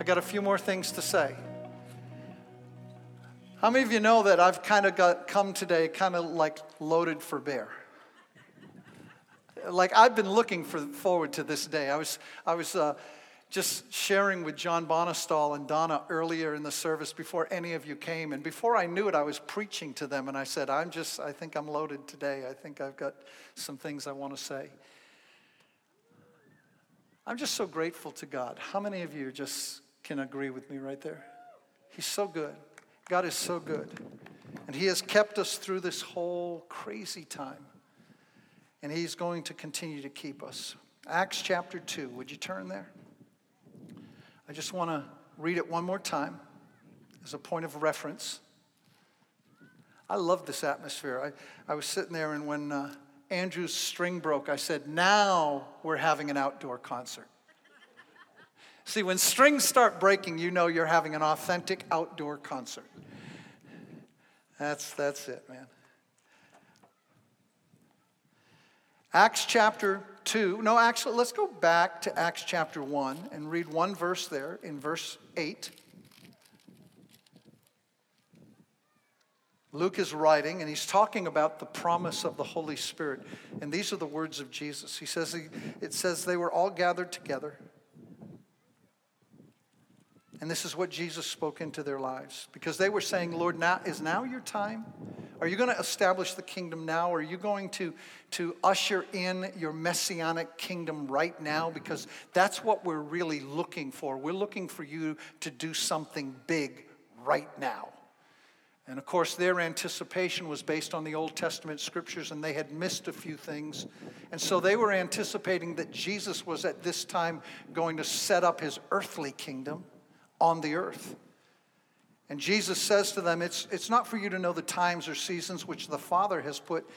I got a few more things to say. How many of you know that I've kind of got come today kind of like loaded for bear? Like I've been looking for, forward to this day. I was, I was uh, just sharing with John Bonestall and Donna earlier in the service before any of you came. And before I knew it, I was preaching to them. And I said, I'm just, I think I'm loaded today. I think I've got some things I want to say. I'm just so grateful to God. How many of you just can agree with me right there? He's so good. God is so good. And He has kept us through this whole crazy time. And He's going to continue to keep us. Acts chapter 2. Would you turn there? I just want to read it one more time as a point of reference. I love this atmosphere. I, I was sitting there, and when uh, Andrew's string broke, I said, Now we're having an outdoor concert. See, when strings start breaking, you know you're having an authentic outdoor concert. That's, that's it, man. Acts chapter 2. No, actually, let's go back to Acts chapter 1 and read one verse there in verse 8. Luke is writing and he's talking about the promise of the Holy Spirit. And these are the words of Jesus. He says, it says they were all gathered together. And this is what Jesus spoke into their lives because they were saying, Lord, now is now your time? Are you going to establish the kingdom now? Are you going to, to usher in your messianic kingdom right now? Because that's what we're really looking for. We're looking for you to do something big right now. And of course, their anticipation was based on the Old Testament scriptures, and they had missed a few things. And so they were anticipating that Jesus was at this time going to set up his earthly kingdom on the earth. And Jesus says to them, it's, it's not for you to know the times or seasons which the Father has put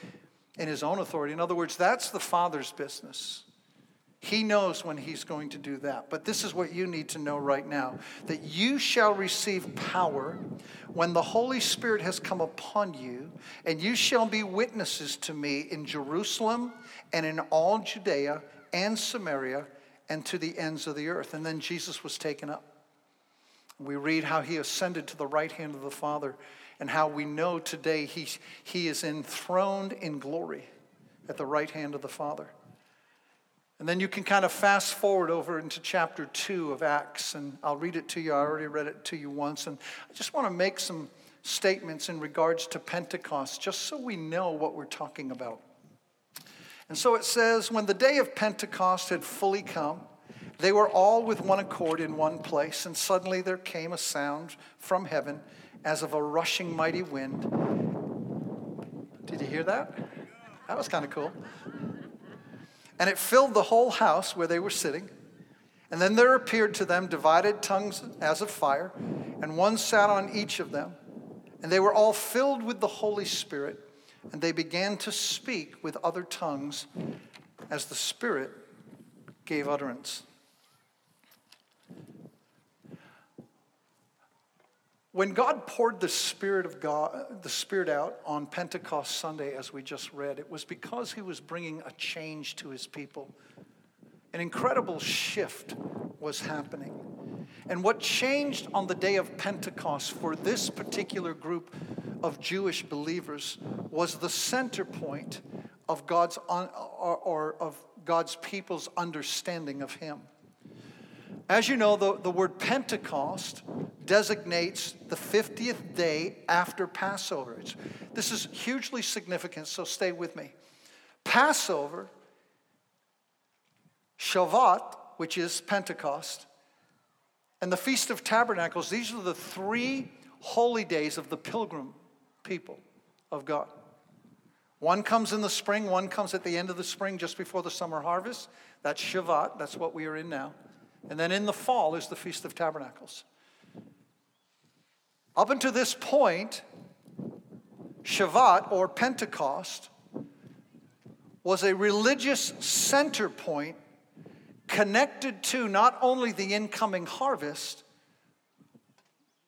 in his own authority. In other words, that's the Father's business. He knows when he's going to do that. But this is what you need to know right now that you shall receive power when the Holy Spirit has come upon you, and you shall be witnesses to me in Jerusalem and in all Judea and Samaria and to the ends of the earth. And then Jesus was taken up. We read how he ascended to the right hand of the Father and how we know today he, he is enthroned in glory at the right hand of the Father. And then you can kind of fast forward over into chapter 2 of Acts, and I'll read it to you. I already read it to you once. And I just want to make some statements in regards to Pentecost, just so we know what we're talking about. And so it says, When the day of Pentecost had fully come, they were all with one accord in one place, and suddenly there came a sound from heaven as of a rushing mighty wind. Did you hear that? That was kind of cool. And it filled the whole house where they were sitting. And then there appeared to them divided tongues as of fire, and one sat on each of them. And they were all filled with the Holy Spirit, and they began to speak with other tongues as the Spirit gave utterance. When God poured the Spirit of God, the Spirit out on Pentecost Sunday, as we just read, it was because He was bringing a change to His people. An incredible shift was happening. And what changed on the day of Pentecost for this particular group of Jewish believers was the center point of God's or, or of God's people's understanding of Him. As you know, the, the word Pentecost designates the 50th day after Passover. It's, this is hugely significant, so stay with me. Passover, Shavuot, which is Pentecost, and the Feast of Tabernacles, these are the three holy days of the pilgrim people of God. One comes in the spring, one comes at the end of the spring, just before the summer harvest. That's Shavuot, that's what we are in now. And then in the fall is the Feast of Tabernacles. Up until this point, Shavuot or Pentecost was a religious center point connected to not only the incoming harvest,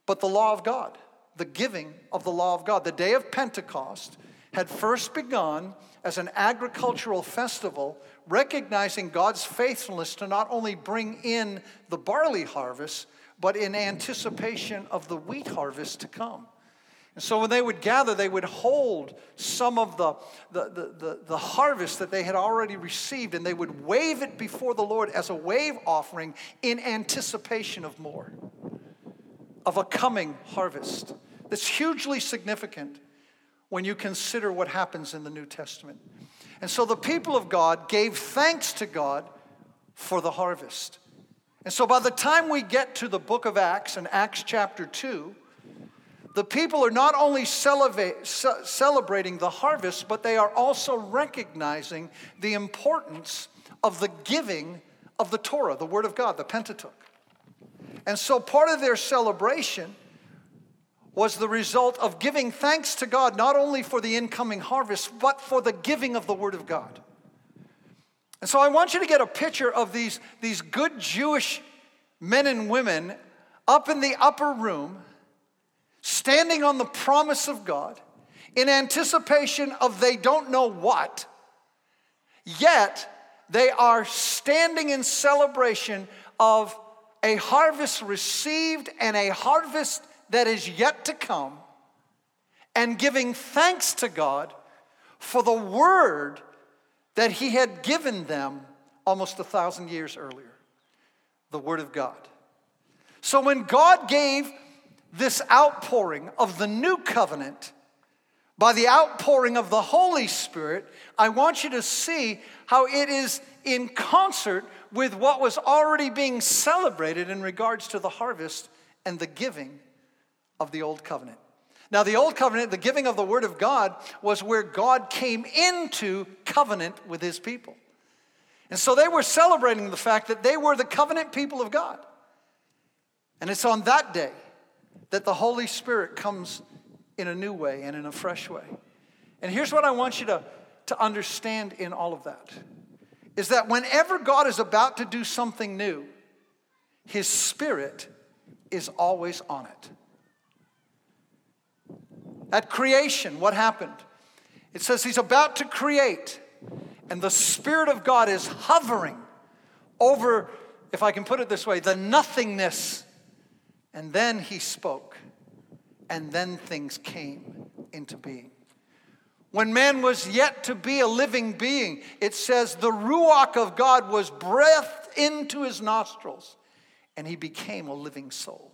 but the law of God, the giving of the law of God. The day of Pentecost had first begun as an agricultural festival recognizing God's faithfulness to not only bring in the barley harvest, but in anticipation of the wheat harvest to come. And so when they would gather, they would hold some of the, the, the, the, the harvest that they had already received and they would wave it before the Lord as a wave offering in anticipation of more, of a coming harvest. That's hugely significant when you consider what happens in the New Testament. And so the people of God gave thanks to God for the harvest. And so by the time we get to the book of Acts and Acts chapter 2, the people are not only celebrating the harvest, but they are also recognizing the importance of the giving of the Torah, the Word of God, the Pentateuch. And so part of their celebration was the result of giving thanks to God, not only for the incoming harvest, but for the giving of the Word of God. And so I want you to get a picture of these, these good Jewish men and women up in the upper room standing on the promise of God in anticipation of they don't know what, yet they are standing in celebration of a harvest received and a harvest that is yet to come, and giving thanks to God for the word that He had given them almost a thousand years earlier the Word of God. So when God gave this outpouring of the new covenant by the outpouring of the Holy Spirit, I want you to see how it is in concert with what was already being celebrated in regards to the harvest and the giving of the Old Covenant. Now, the Old Covenant, the giving of the Word of God, was where God came into covenant with His people. And so they were celebrating the fact that they were the covenant people of God. And it's on that day that the Holy Spirit comes in a new way and in a fresh way. And here's what I want you to, to understand in all of that is that whenever God is about to do something new, His Spirit is always on it. At creation, what happened? It says He's about to create, and the Spirit of God is hovering over, if I can put it this way, the nothingness and then he spoke, and then things came into being. When man was yet to be a living being, it says the Ruach of God was breathed into his nostrils, and he became a living soul.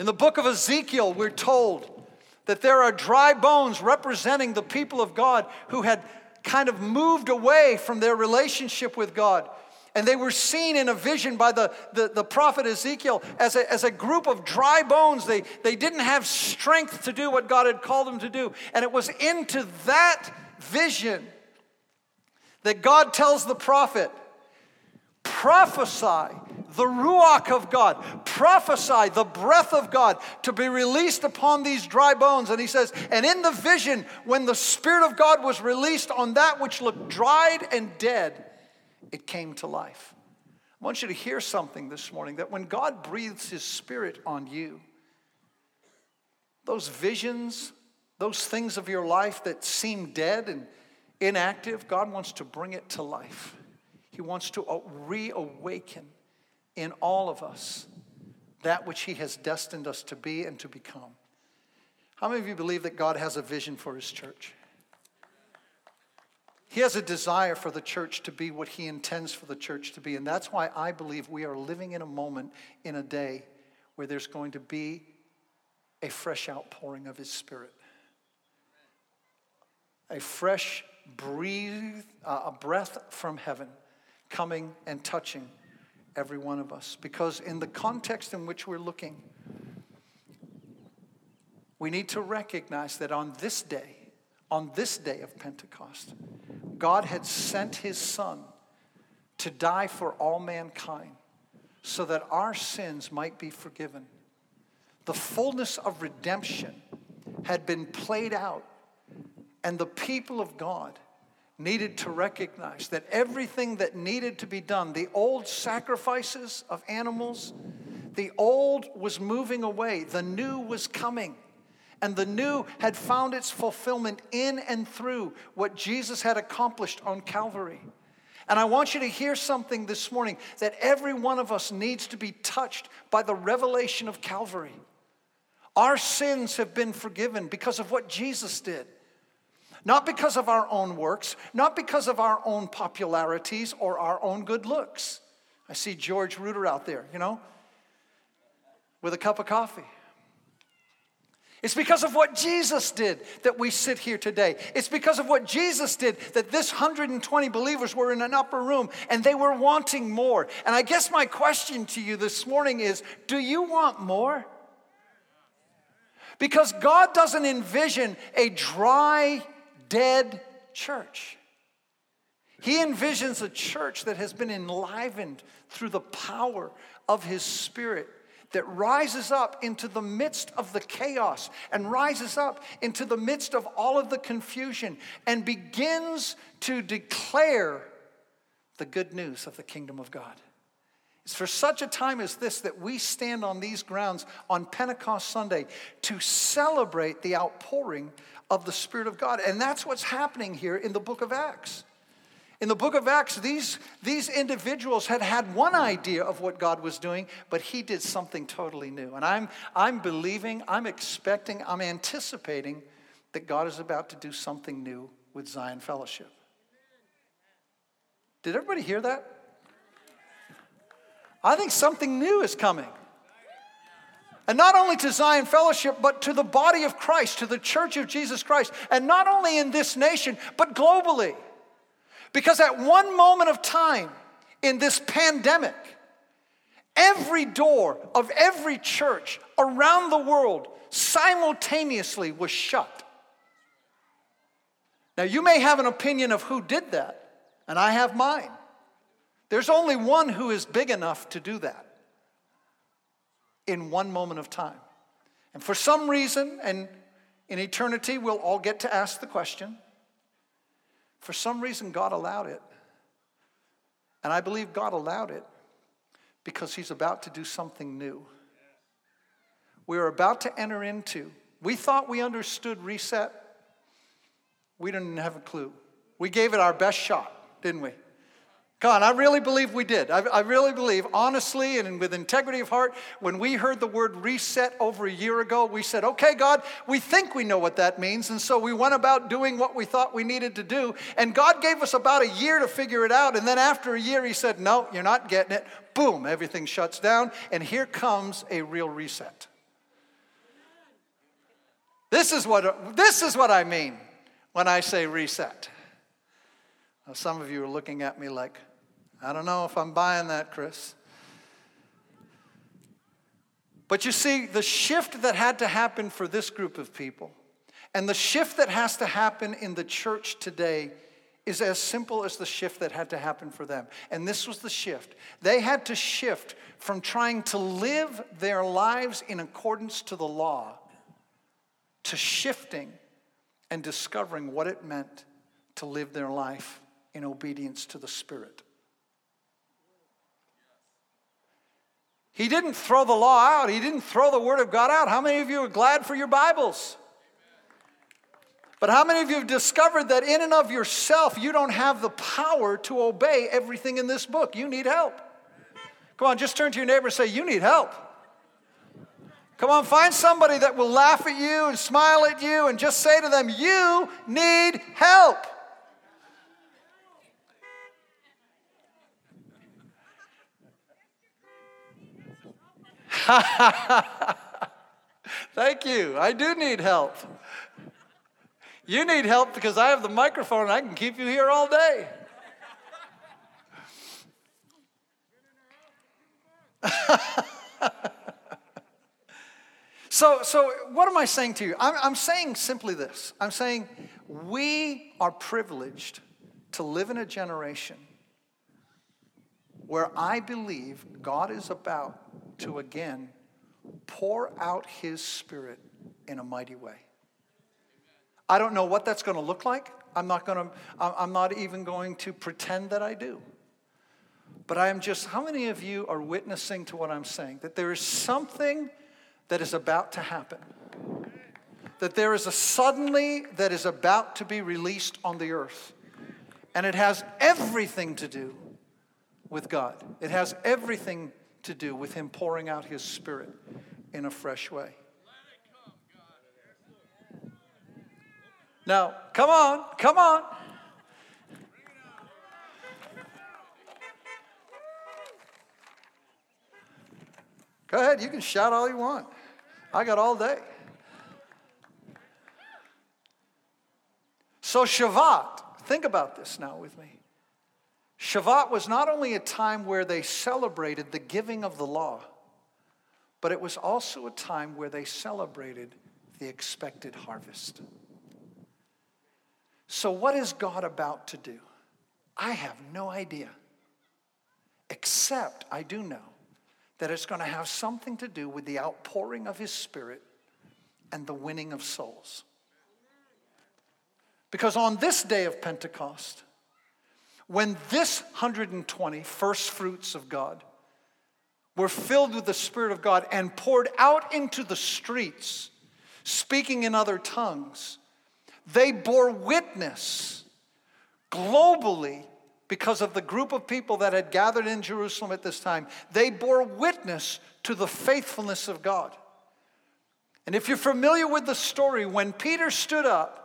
In the book of Ezekiel, we're told that there are dry bones representing the people of God who had kind of moved away from their relationship with God and they were seen in a vision by the, the, the, prophet Ezekiel as a, as a group of dry bones. They, they didn't have strength to do what God had called them to do. And it was into that vision that God tells the prophet, prophesy the Ruach of God, prophesy the breath of God to be released upon these dry bones. And he says, and in the vision, when the Spirit of God was released on that which looked dried and dead, it came to life. I want you to hear something this morning that when God breathes His Spirit on you, those visions, those things of your life that seem dead and inactive, God wants to bring it to life. He wants to reawaken in all of us that which He has destined us to be and to become. How many of you believe that God has a vision for His church? He has a desire for the church to be what he intends for the church to be. And that's why I believe we are living in a moment, in a day, where there's going to be a fresh outpouring of his spirit. A fresh breathe, uh, a breath from heaven coming and touching every one of us. Because in the context in which we're looking, we need to recognize that on this day, on this day of Pentecost, God had sent his son to die for all mankind so that our sins might be forgiven. The fullness of redemption had been played out, and the people of God needed to recognize that everything that needed to be done, the old sacrifices of animals, the old was moving away, the new was coming and the new had found its fulfillment in and through what Jesus had accomplished on Calvary. And I want you to hear something this morning that every one of us needs to be touched by the revelation of Calvary. Our sins have been forgiven because of what Jesus did. Not because of our own works, not because of our own popularities or our own good looks. I see George Reuter out there, you know, with a cup of coffee. It's because of what Jesus did that we sit here today. It's because of what Jesus did that this 120 believers were in an upper room and they were wanting more. And I guess my question to you this morning is do you want more? Because God doesn't envision a dry, dead church. He envisions a church that has been enlivened through the power of His Spirit that rises up into the midst of the chaos and rises up into the midst of all of the confusion and begins to declare the good news of the kingdom of God. It's for such a time as this that we stand on these grounds on Pentecost Sunday to celebrate the outpouring of the Spirit of God. And that's what's happening here in the book of Acts. In the book of Acts, these, these individuals had had one idea of what God was doing, but he did something totally new. And I'm, I'm believing, I'm expecting, I'm anticipating that God is about to do something new with Zion Fellowship. Did everybody hear that? I think something new is coming. And not only to Zion Fellowship, but to the body of Christ, to the church of Jesus Christ. And not only in this nation, but globally. Because at one moment of time in this pandemic, every door of every church around the world simultaneously was shut. Now, you may have an opinion of who did that, and I have mine. There's only one who is big enough to do that in one moment of time. And for some reason, and in eternity, we'll all get to ask the question for some reason, God allowed it. And I believe God allowed it because He's about to do something new. We're about to enter into, we thought we understood reset. We didn't have a clue. We gave it our best shot, didn't we? God, I really believe we did. I, I, really believe, honestly and with integrity of heart, when we heard the word reset over a year ago, we said, okay, God, we think we know what that means. And so we went about doing what we thought we needed to do. And God gave us about a year to figure it out. And then after a year, He said, no, you're not getting it. Boom, everything shuts down. And here comes a real reset. This is what, this is what I mean when I say reset. Now, some of you are looking at me like, I don't know if I'm buying that, Chris. But you see, the shift that had to happen for this group of people and the shift that has to happen in the church today is as simple as the shift that had to happen for them. And this was the shift. They had to shift from trying to live their lives in accordance to the law to shifting and discovering what it meant to live their life in obedience to the Spirit. He didn't throw the law out, he didn't throw the Word of God out. How many of you are glad for your Bibles? But how many of you have discovered that in and of yourself, you don't have the power to obey everything in this book? You need help. Come on, just turn to your neighbor and say, You need help. Come on, find somebody that will laugh at you and smile at you and just say to them, You need help. Thank you. I do need help. You need help because I have the microphone and I can keep you here all day. so, so, what am I saying to you? I'm, I'm saying simply this I'm saying we are privileged to live in a generation where I believe God is about to again pour out his spirit in a mighty way. I don't know what that's going to look like. I'm not going to I'm not even going to pretend that I do. But I am just how many of you are witnessing to what I'm saying that there is something that is about to happen. That there is a suddenly that is about to be released on the earth. And it has everything to do with God. It has everything to do with Him pouring out His Spirit in a fresh way. Now, come on, come on. Go ahead, you can shout all you want. I got all day. So, Shavuot, think about this now with me. Shavuot was not only a time where they celebrated the giving of the law, but it was also a time where they celebrated the expected harvest. So, what is God about to do? I have no idea. Except I do know that it's going to have something to do with the outpouring of His Spirit and the winning of souls. Because on this day of Pentecost, when this 120 first fruits of God were filled with the Spirit of God and poured out into the streets, speaking in other tongues, they bore witness globally because of the group of people that had gathered in Jerusalem at this time. They bore witness to the faithfulness of God. And if you're familiar with the story, when Peter stood up,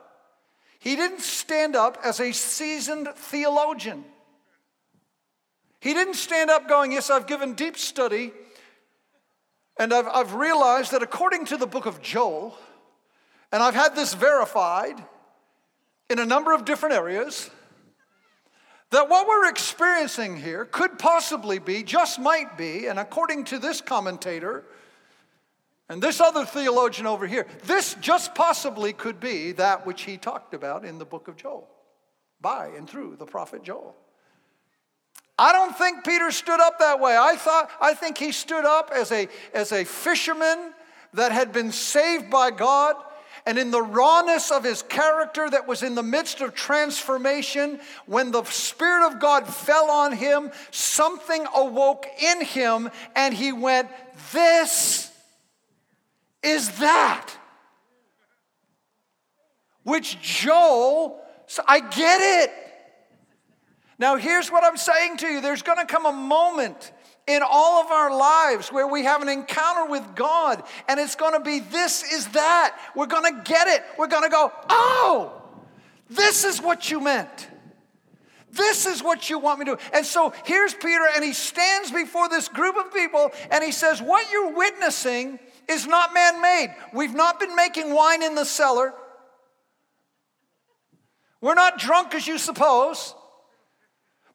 he didn't stand up as a seasoned theologian. He didn't stand up going, Yes, I've given deep study, and I've, I've realized that according to the book of Joel, and I've had this verified in a number of different areas, that what we're experiencing here could possibly be, just might be, and according to this commentator, and this other theologian over here, this just possibly could be that which he talked about in the book of Joel, by and through the prophet Joel. I don't think Peter stood up that way. I thought I think he stood up as a as a fisherman that had been saved by God and in the rawness of his character that was in the midst of transformation, when the Spirit of God fell on him, something awoke in him, and he went, This is that. Which Joel, I get it. Now, here's what I'm saying to you there's going to come a moment in all of our lives where we have an encounter with God, and it's going to be this is that. We're going to get it. We're going to go, oh, this is what you meant. This is what you want me to do. And so here's Peter, and he stands before this group of people, and he says, What you're witnessing is not man made. We've not been making wine in the cellar. We're not drunk as you suppose.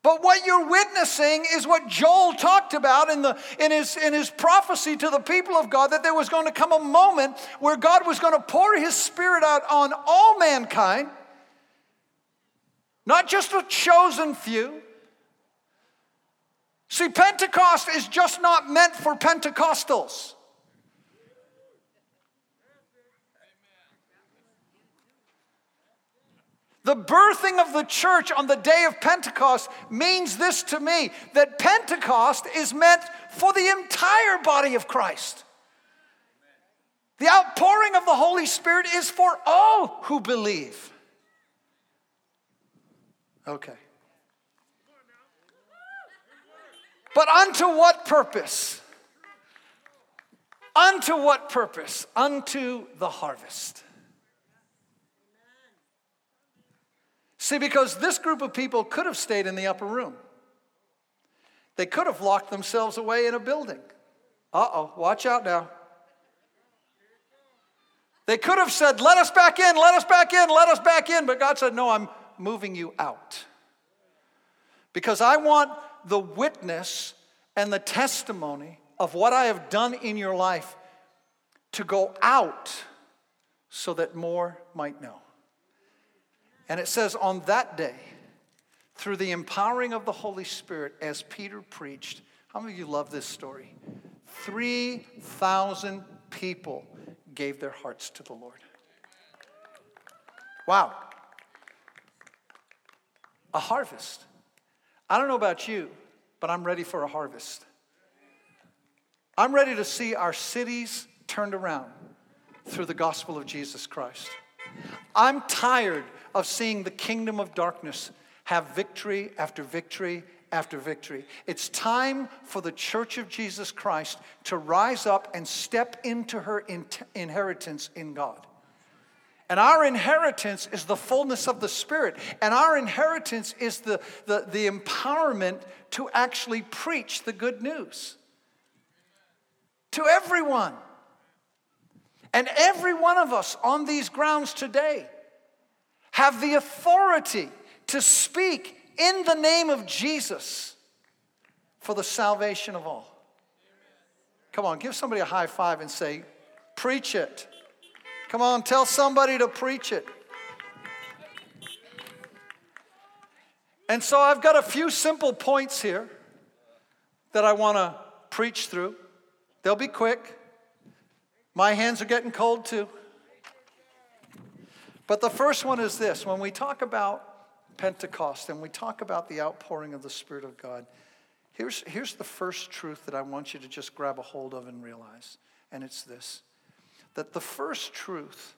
But what you're witnessing is what Joel talked about in, the, in, his, in his prophecy to the people of God that there was going to come a moment where God was going to pour his spirit out on all mankind, not just a chosen few. See, Pentecost is just not meant for Pentecostals. The birthing of the church on the day of Pentecost means this to me that Pentecost is meant for the entire body of Christ. The outpouring of the Holy Spirit is for all who believe. Okay. But unto what purpose? Unto what purpose? Unto the harvest. See, because this group of people could have stayed in the upper room. They could have locked themselves away in a building. Uh oh, watch out now. They could have said, Let us back in, let us back in, let us back in. But God said, No, I'm moving you out. Because I want the witness and the testimony of what I have done in your life to go out so that more might know. And it says, on that day, through the empowering of the Holy Spirit, as Peter preached, how many of you love this story? 3,000 people gave their hearts to the Lord. Wow. A harvest. I don't know about you, but I'm ready for a harvest. I'm ready to see our cities turned around through the gospel of Jesus Christ. I'm tired of seeing the kingdom of darkness have victory after victory after victory. It's time for the church of Jesus Christ to rise up and step into her in- inheritance in God. And our inheritance is the fullness of the Spirit. And our inheritance is the, the, the empowerment to actually preach the good news to everyone. And every one of us on these grounds today have the authority to speak in the name of Jesus for the salvation of all. Come on, give somebody a high five and say, Preach it. Come on, tell somebody to preach it. And so I've got a few simple points here that I want to preach through. They'll be quick. My hands are getting cold too. But the first one is this when we talk about Pentecost and we talk about the outpouring of the Spirit of God, here's, here's the first truth that I want you to just grab a hold of and realize. And it's this that the first truth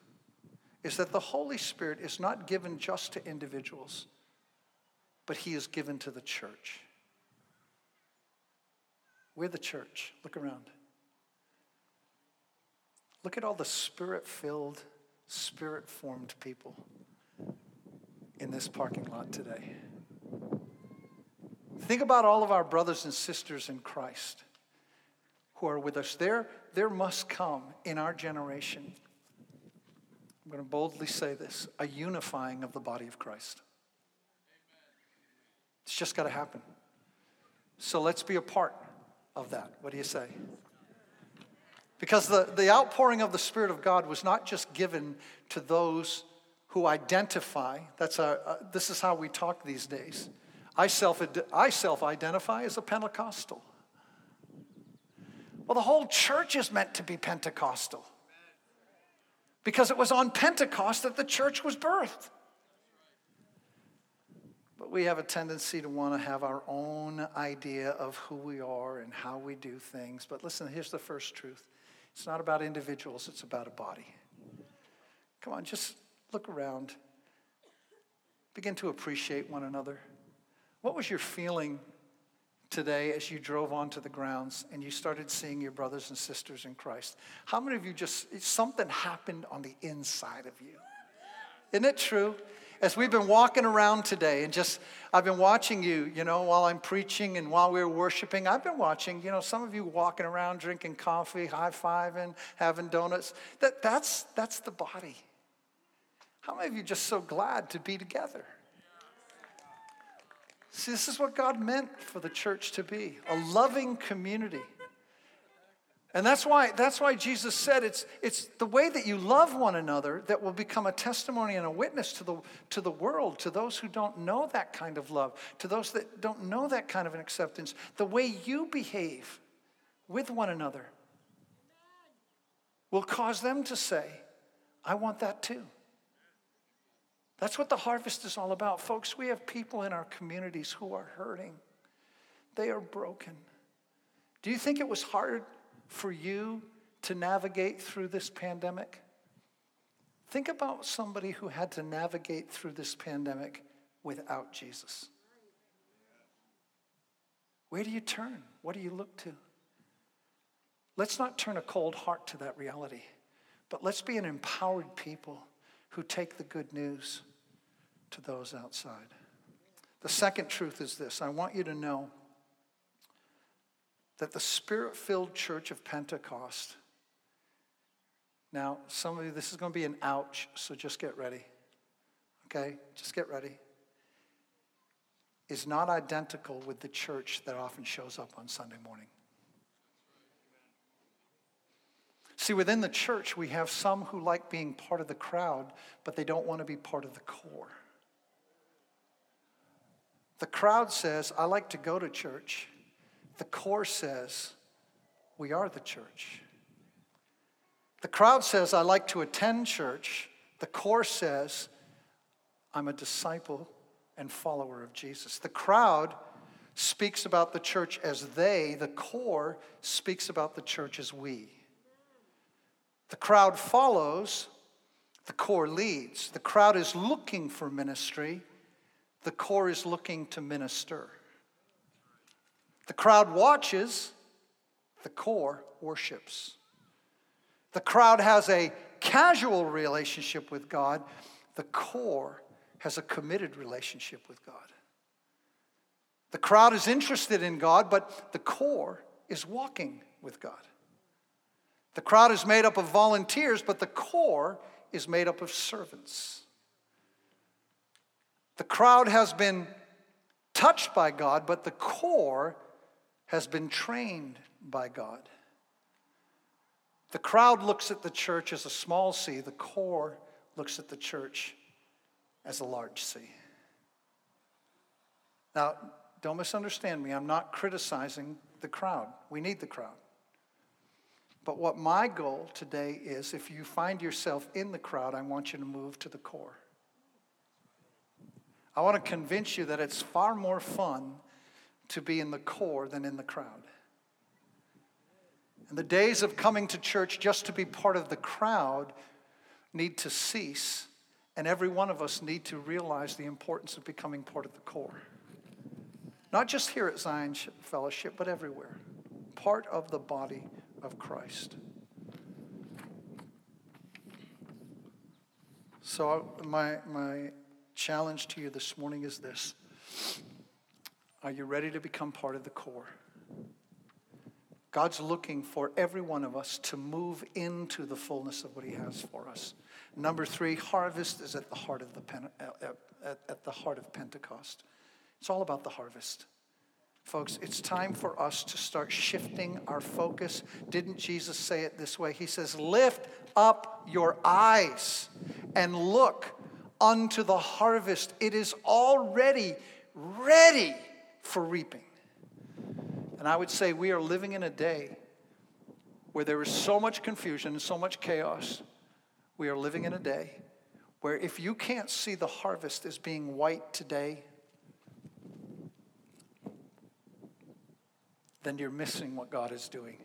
is that the Holy Spirit is not given just to individuals, but He is given to the church. We're the church. Look around. Look at all the spirit filled, spirit formed people in this parking lot today. Think about all of our brothers and sisters in Christ who are with us. There, there must come in our generation, I'm going to boldly say this, a unifying of the body of Christ. It's just got to happen. So let's be a part of that. What do you say? Because the, the outpouring of the Spirit of God was not just given to those who identify. That's a, uh, this is how we talk these days. I self, I self identify as a Pentecostal. Well, the whole church is meant to be Pentecostal because it was on Pentecost that the church was birthed. But we have a tendency to want to have our own idea of who we are and how we do things. But listen, here's the first truth it's not about individuals, it's about a body. Come on, just look around. Begin to appreciate one another. What was your feeling today as you drove onto the grounds and you started seeing your brothers and sisters in Christ? How many of you just, something happened on the inside of you? Isn't it true? As we've been walking around today and just i've been watching you you know while i'm preaching and while we are worshiping. I've been watching you know some of you walking around drinking coffee high-fiving having donuts. That, that's that's the body. How many of you just so glad to be together? See this is what god meant for the church to be a loving community and that's why, that's why Jesus said it's, it's the way that you love one another that will become a testimony and a witness to the, to the world, to those who don't know that kind of love, to those that don't know that kind of an acceptance. The way you behave with one another will cause them to say, I want that too. That's what the harvest is all about. Folks, we have people in our communities who are hurting, they are broken. Do you think it was hard for you to navigate through this pandemic? Think about somebody who had to navigate through this pandemic without Jesus. Where do you turn? What do you look to? Let's not turn a cold heart to that reality, but let's be an empowered people who take the good news to those outside. The second truth is this I want you to know that the spirit filled church of Pentecost, now, some of you, this is going to be an ouch, so just get ready. Okay? Just get ready. Is not identical with the church that often shows up on Sunday morning. See, within the church, we have some who like being part of the crowd, but they don't want to be part of the core. The crowd says, I like to go to church, the core says, we are the church. The crowd says, I like to attend church. The core says, I'm a disciple and follower of Jesus. The crowd speaks about the church as they, the core speaks about the church as we. The crowd follows, the core leads. The crowd is looking for ministry, the core is looking to minister. The crowd watches, the core worships. The crowd has a casual relationship with God, the core has a committed relationship with God. The crowd is interested in God, but the core is walking with God. The crowd is made up of volunteers, but the core is made up of servants. The crowd has been touched by God, but the core has been trained by God. The crowd looks at the church as a small c, the core looks at the church as a large C. Now, don't misunderstand me. I'm not criticizing the crowd. We need the crowd. But what my goal today is if you find yourself in the crowd, I want you to move to the core. I want to convince you that it's far more fun to be in the core than in the crowd. And the days of coming to church just to be part of the crowd need to cease, and every one of us need to realize the importance of becoming part of the core. Not just here at Zion Fellowship, but everywhere. Part of the body of Christ. So, my, my challenge to you this morning is this Are you ready to become part of the core? God's looking for every one of us to move into the fullness of what He has for us. Number three, harvest is at the heart of the at, at the heart of Pentecost. It's all about the harvest. Folks, it's time for us to start shifting our focus. Didn't Jesus say it this way? He says, Lift up your eyes and look unto the harvest. It is already ready for reaping. And I would say we are living in a day where there is so much confusion and so much chaos. We are living in a day where if you can't see the harvest as being white today, then you're missing what God is doing.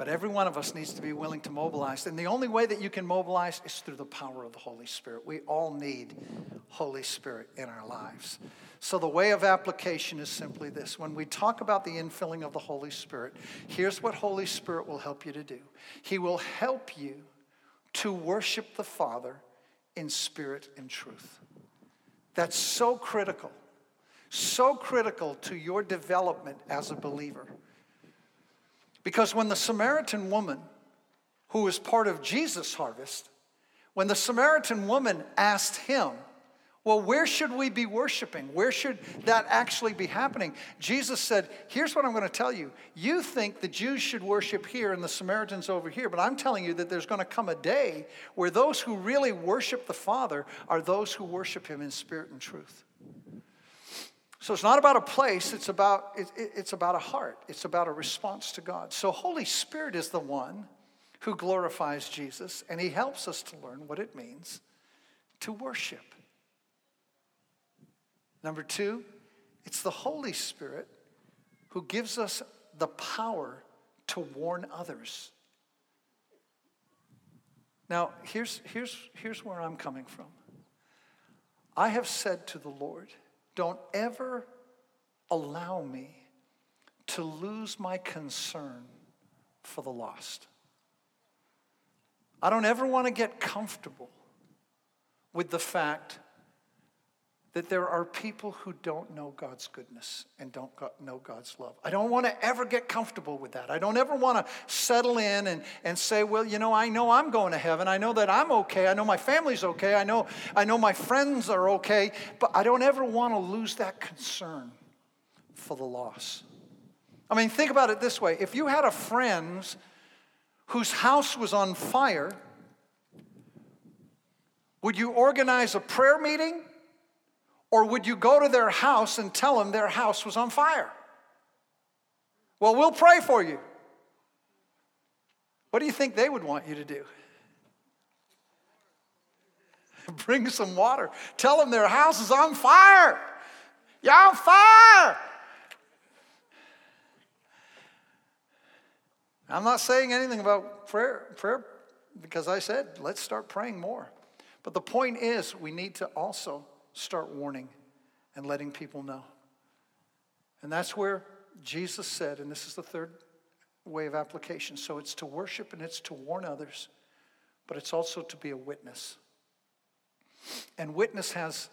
But every one of us needs to be willing to mobilize. And the only way that you can mobilize is through the power of the Holy Spirit. We all need Holy Spirit in our lives. So the way of application is simply this. When we talk about the infilling of the Holy Spirit, here's what Holy Spirit will help you to do. He will help you to worship the Father in spirit and truth. That's so critical so critical to your development as a believer. Because when the Samaritan woman, who was part of Jesus' harvest, when the Samaritan woman asked him, well, where should we be worshiping? Where should that actually be happening? Jesus said, Here's what I'm going to tell you. You think the Jews should worship here and the Samaritans over here, but I'm telling you that there's going to come a day where those who really worship the Father are those who worship Him in spirit and truth. So it's not about a place, it's about, it, it's about a heart. It's about a response to God. So Holy Spirit is the one who glorifies Jesus, and he helps us to learn what it means to worship. Number two, it's the Holy Spirit who gives us the power to warn others. Now, here's, here's, here's where I'm coming from. I have said to the Lord, don't ever allow me to lose my concern for the lost. I don't ever want to get comfortable with the fact that there are people who don't know God's goodness and don't know God's love. I don't want to ever get comfortable with that. I don't ever want to settle in and, and say, well, you know, I know I'm going to heaven. I know that I'm okay. I know my family's okay. I know, I know my friends are okay. But I don't ever want to lose that concern for the loss. I mean, think about it this way if you had a friend whose house was on fire, would you organize a prayer meeting? Or would you go to their house and tell them their house was on fire? Well, we'll pray for you. What do you think they would want you to do? Bring some water. Tell them their house is on fire. You're on fire. I'm not saying anything about prayer, prayer because I said, let's start praying more. But the point is, we need to also start warning and letting people know. And that's where Jesus said, and this is the third way of application. So it's to worship and it's to warn others, but it's also to be a witness. And witness has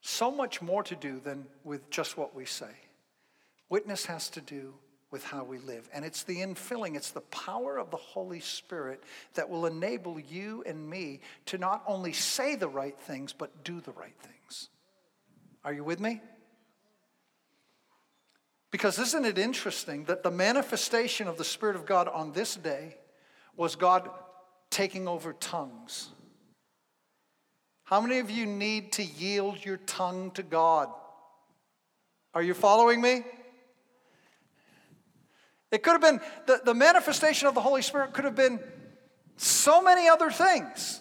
so much more to do than with just what we say. Witness has to do with how we live. And it's the infilling, it's the power of the Holy Spirit that will enable you and me to not only say the right things, but do the right things. Are you with me? Because isn't it interesting that the manifestation of the Spirit of God on this day was God taking over tongues? How many of you need to yield your tongue to God? Are you following me? It could have been, the, the manifestation of the Holy Spirit could have been so many other things.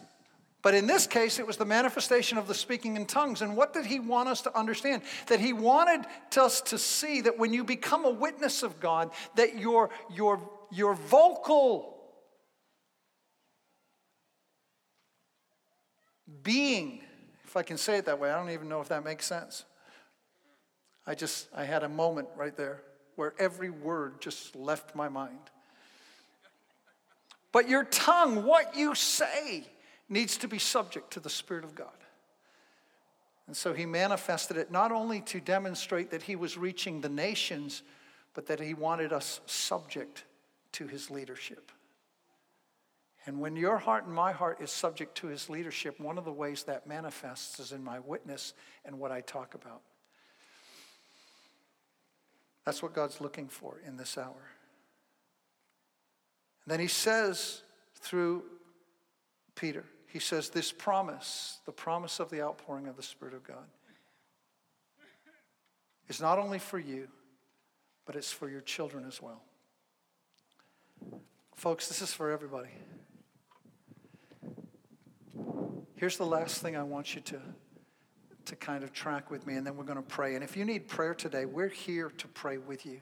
But in this case, it was the manifestation of the speaking in tongues. And what did he want us to understand? That he wanted us to see that when you become a witness of God, that your, your, your vocal being, if I can say it that way, I don't even know if that makes sense. I just, I had a moment right there where every word just left my mind. But your tongue, what you say, needs to be subject to the Spirit of God. And so he manifested it not only to demonstrate that he was reaching the nations, but that he wanted us subject to his leadership. And when your heart and my heart is subject to his leadership, one of the ways that manifests is in my witness and what I talk about. That's what God's looking for in this hour. And then he says through Peter, he says, This promise, the promise of the outpouring of the Spirit of God, is not only for you, but it's for your children as well. Folks, this is for everybody. Here's the last thing I want you to to kind of track with me, and then we're going to pray. And if you need prayer today, we're here to pray with you.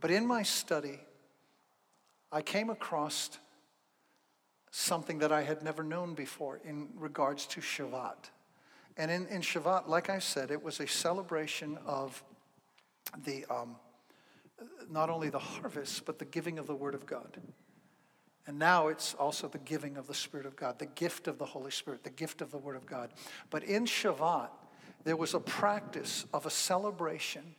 But in my study, I came across something that I had never known before in regards to Shavuot. And in, in Shavuot, like I said, it was a celebration of the um, not only the harvest, but the giving of the Word of God. And now it's also the giving of the Spirit of God, the gift of the Holy Spirit, the gift of the Word of God. But in Shavuot, there was a practice of a celebration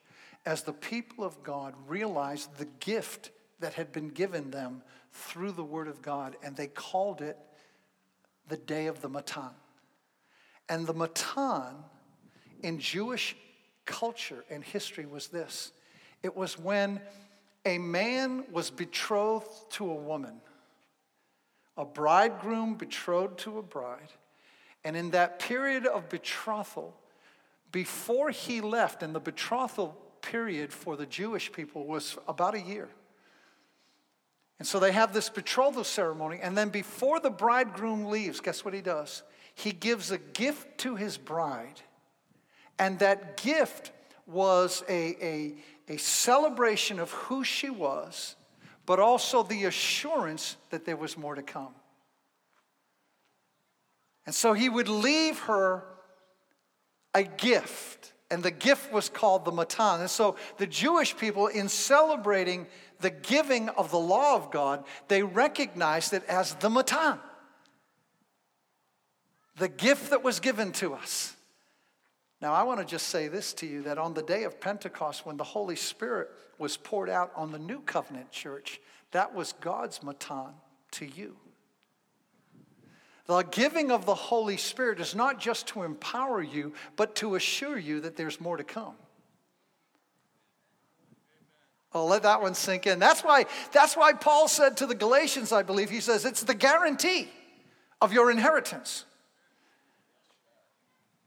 as the people of God realized the gift that had been given them through the Word of God, and they called it the Day of the Matan. And the Matan in Jewish culture and history was this it was when a man was betrothed to a woman a bridegroom betrothed to a bride. And in that period of betrothal, before he left, and the betrothal period for the Jewish people was about a year. And so they have this betrothal ceremony, and then before the bridegroom leaves, guess what he does? He gives a gift to his bride, and that gift was a, a, a celebration of who she was but also the assurance that there was more to come. And so he would leave her a gift, and the gift was called the matan. And so the Jewish people, in celebrating the giving of the law of God, they recognized it as the matan, the gift that was given to us. Now, I want to just say this to you that on the day of Pentecost, when the Holy Spirit was poured out on the new covenant church, that was God's matan to you. The giving of the Holy Spirit is not just to empower you, but to assure you that there's more to come. I'll let that one sink in. That's why, that's why Paul said to the Galatians, I believe, he says, it's the guarantee of your inheritance.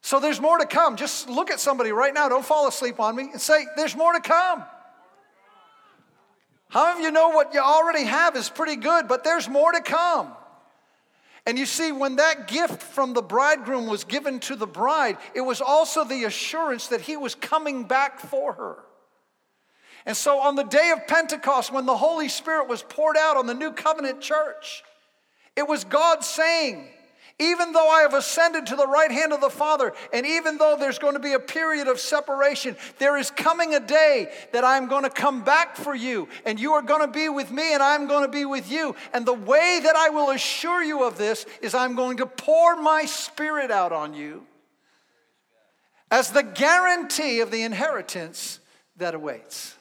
So there's more to come. Just look at somebody right now, don't fall asleep on me, and say, There's more to come. How many of you know what you already have is pretty good, but there's more to come? And you see, when that gift from the bridegroom was given to the bride, it was also the assurance that he was coming back for her. And so on the day of Pentecost, when the Holy Spirit was poured out on the new covenant church, it was God saying, Even though I have ascended to the right hand of the Father, and even though there's going to be a period of separation, there is coming a day that I'm going to come back for you, and you are going to be with me, and I'm going to be with you. And the way that I will assure you of this is I'm going to pour my spirit out on you as the guarantee of the inheritance that awaits,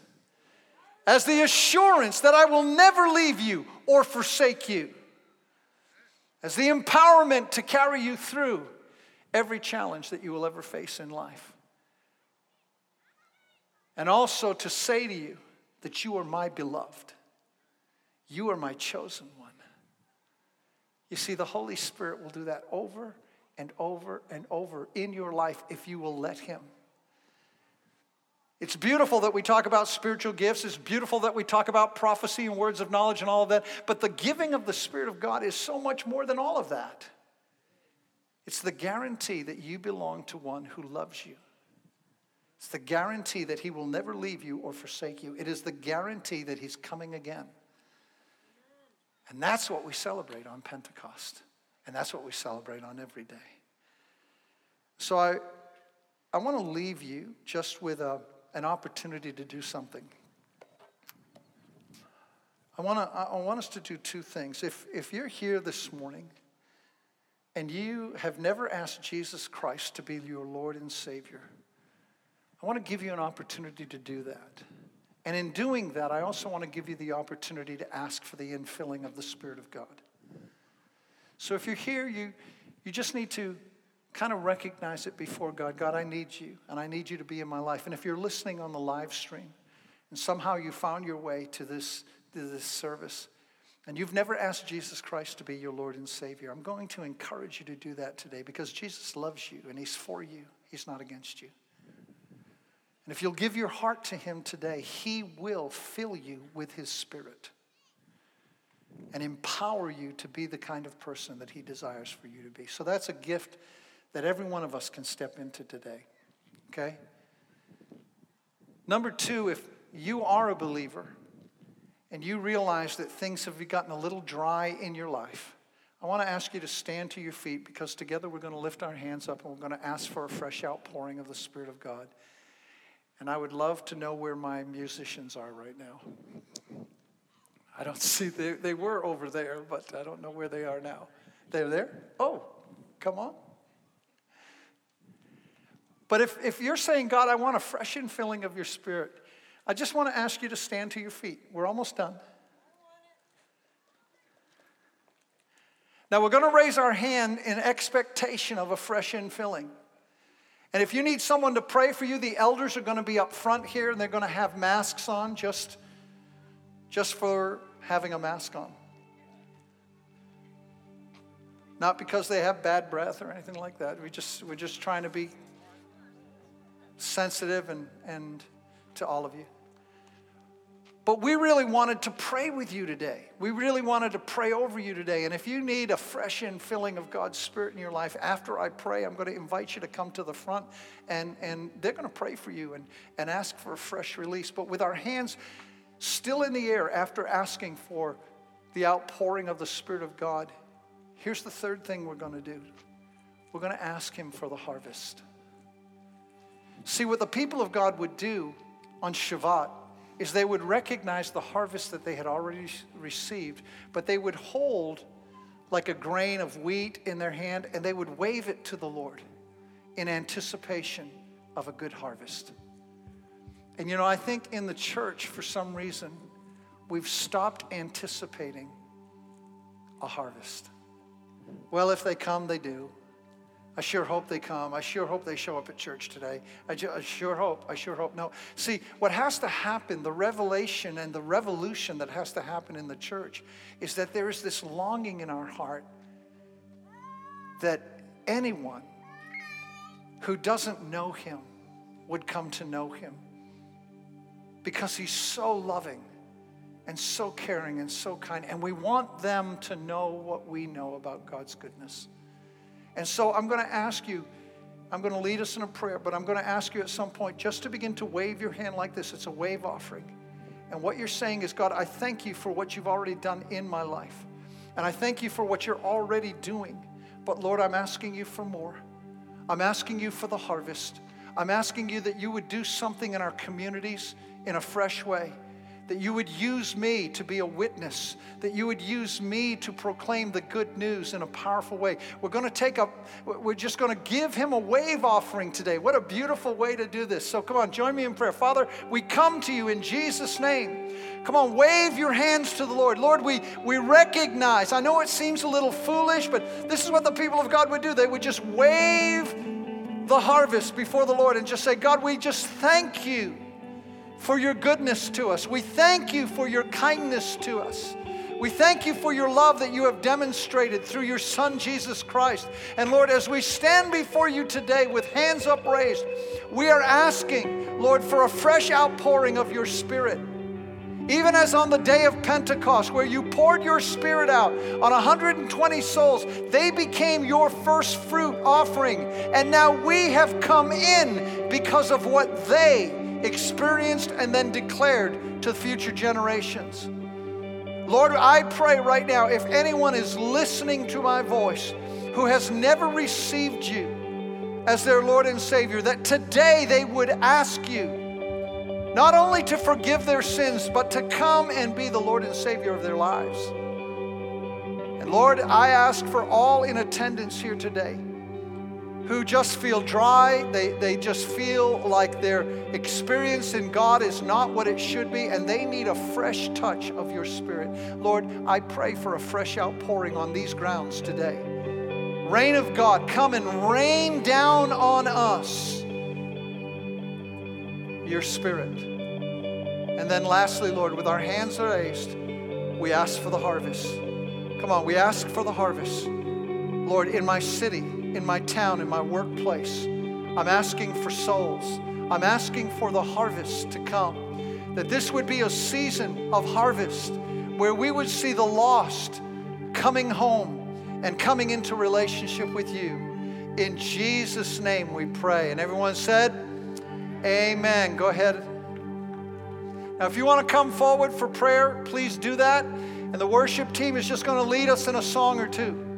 as the assurance that I will never leave you or forsake you as the empowerment to carry you through every challenge that you will ever face in life. And also to say to you that you are my beloved, you are my chosen one. You see, the Holy Spirit will do that over and over and over in your life if you will let Him. It's beautiful that we talk about spiritual gifts. It's beautiful that we talk about prophecy and words of knowledge and all of that. But the giving of the Spirit of God is so much more than all of that. It's the guarantee that you belong to one who loves you. It's the guarantee that he will never leave you or forsake you. It is the guarantee that he's coming again. And that's what we celebrate on Pentecost. And that's what we celebrate on every day. So I, I want to leave you just with a an opportunity to do something. I want, to, I want us to do two things. If, if you're here this morning and you have never asked Jesus Christ to be your Lord and Savior, I want to give you an opportunity to do that. And in doing that, I also want to give you the opportunity to ask for the infilling of the Spirit of God. So if you're here, you, you just need to kind of recognize it before God. God, I need you, and I need you to be in my life. And if you're listening on the live stream, and somehow you found your way to this, to this service, and you've never asked Jesus Christ to be your Lord and Savior, I'm going to encourage you to do that today because Jesus loves you and He's for you, He's not against you. And if you'll give your heart to Him today, He will fill you with His Spirit and empower you to be the kind of person that He desires for you to be. So that's a gift that every one of us can step into today. Okay? Number two, if you are a believer and you realize that things have gotten a little dry in your life, I want to ask you to stand to your feet because together we're going to lift our hands up and we're going to ask for a fresh outpouring of the Spirit of God. And I would love to know where my musicians are right now. I don't see, they, they were over there, but I don't know where they are now. They're there? Oh, come on. But if, if you're saying, God, I want a fresh infilling of your spirit, I just want to ask you to stand to your feet. We're almost done. Now we're going to raise our hand in expectation of a fresh infilling. And if you need someone to pray for you, the elders are going to be up front here and they're going to have masks on just, just for having a mask on. Not because they have bad breath or anything like that. We just, we're just trying to be sensitive and, and to all of you. But we really wanted to pray with you today. We really wanted to pray over you today. And if you need a fresh infilling of God's Spirit in your life, after I pray, I'm going to invite you to come to the front and, and they're going to pray for you and, and ask for a fresh release. But with our hands still in the air after asking for the outpouring of the Spirit of God, here's the third thing we're going to do we're going to ask Him for the harvest. See, what the people of God would do on Shavuot is they would recognize the harvest that they had already received, but they would hold like a grain of wheat in their hand and they would wave it to the Lord in anticipation of a good harvest. And you know, I think in the church, for some reason, we've stopped anticipating a harvest. Well, if they come, they do. I sure hope they come. I sure hope they show up at church today. I, ju- I, sure hope. I sure hope. No. See, what has to happen, the revelation and the revolution that has to happen in the church, is that there is this longing in our heart that anyone who doesn't know Him would come to know Him because He's so loving and so caring and so kind. And we want them to know what we know about God's goodness. And so I'm going to ask you, I'm going to lead us in a prayer, but I'm going to ask you at some point just to begin to wave your hand like this. It's a wave offering. And what you're saying is, God, I thank you for what you've already done in my life. And I thank you for what you're already doing But Lord, I'm asking you for more. I'm asking you for the harvest. I'm asking you that you would do something in our communities in a fresh way that you would use me to be a witness, that you would use me to proclaim the good news in a powerful way. We're going to take up, we're just going to give him a wave offering today. What a beautiful way to do this. So come on, join me in prayer. Father, we come to you in Jesus' name. Come on, wave your hands to the Lord. Lord, we, we recognize, I know it seems a little foolish, but this is what the people of God would do. They would just wave the harvest before the Lord and just say, God, we just thank you for your goodness to us. We thank you for your kindness to us. We thank you for your love that you have demonstrated through your Son, Jesus Christ. And Lord, as we stand before you today with hands upraised, we are asking, Lord, for a fresh outpouring of your Spirit. Even as on the day of Pentecost, where you poured your Spirit out on 120 souls, they became your first fruit offering. And now we have come in because of what they experienced, and then declared to future generations. Lord, I pray right now if anyone is listening to my voice who has never received you as their Lord and Savior, that today they would ask you not only to forgive their sins, but to come and be the Lord and Savior of their lives. And Lord, I ask for all in attendance here today who just feel dry, they, they just feel like their experience in God is not what it should be, and they need a fresh touch of your Spirit. Lord, I pray for a fresh outpouring on these grounds today. Rain of God, come and rain down on us your Spirit. And then, lastly, Lord, with our hands raised, we ask for the harvest. Come on, we ask for the harvest. Lord, in my city, in my town, in my workplace. I'm asking for souls. I'm asking for the harvest to come. That this would be a season of harvest where we would see the lost coming home and coming into relationship with you. In Jesus' name we pray. And everyone said, Amen. Go ahead. Now, if you want to come forward for prayer, please do that. And the worship team is just going to lead us in a song or two.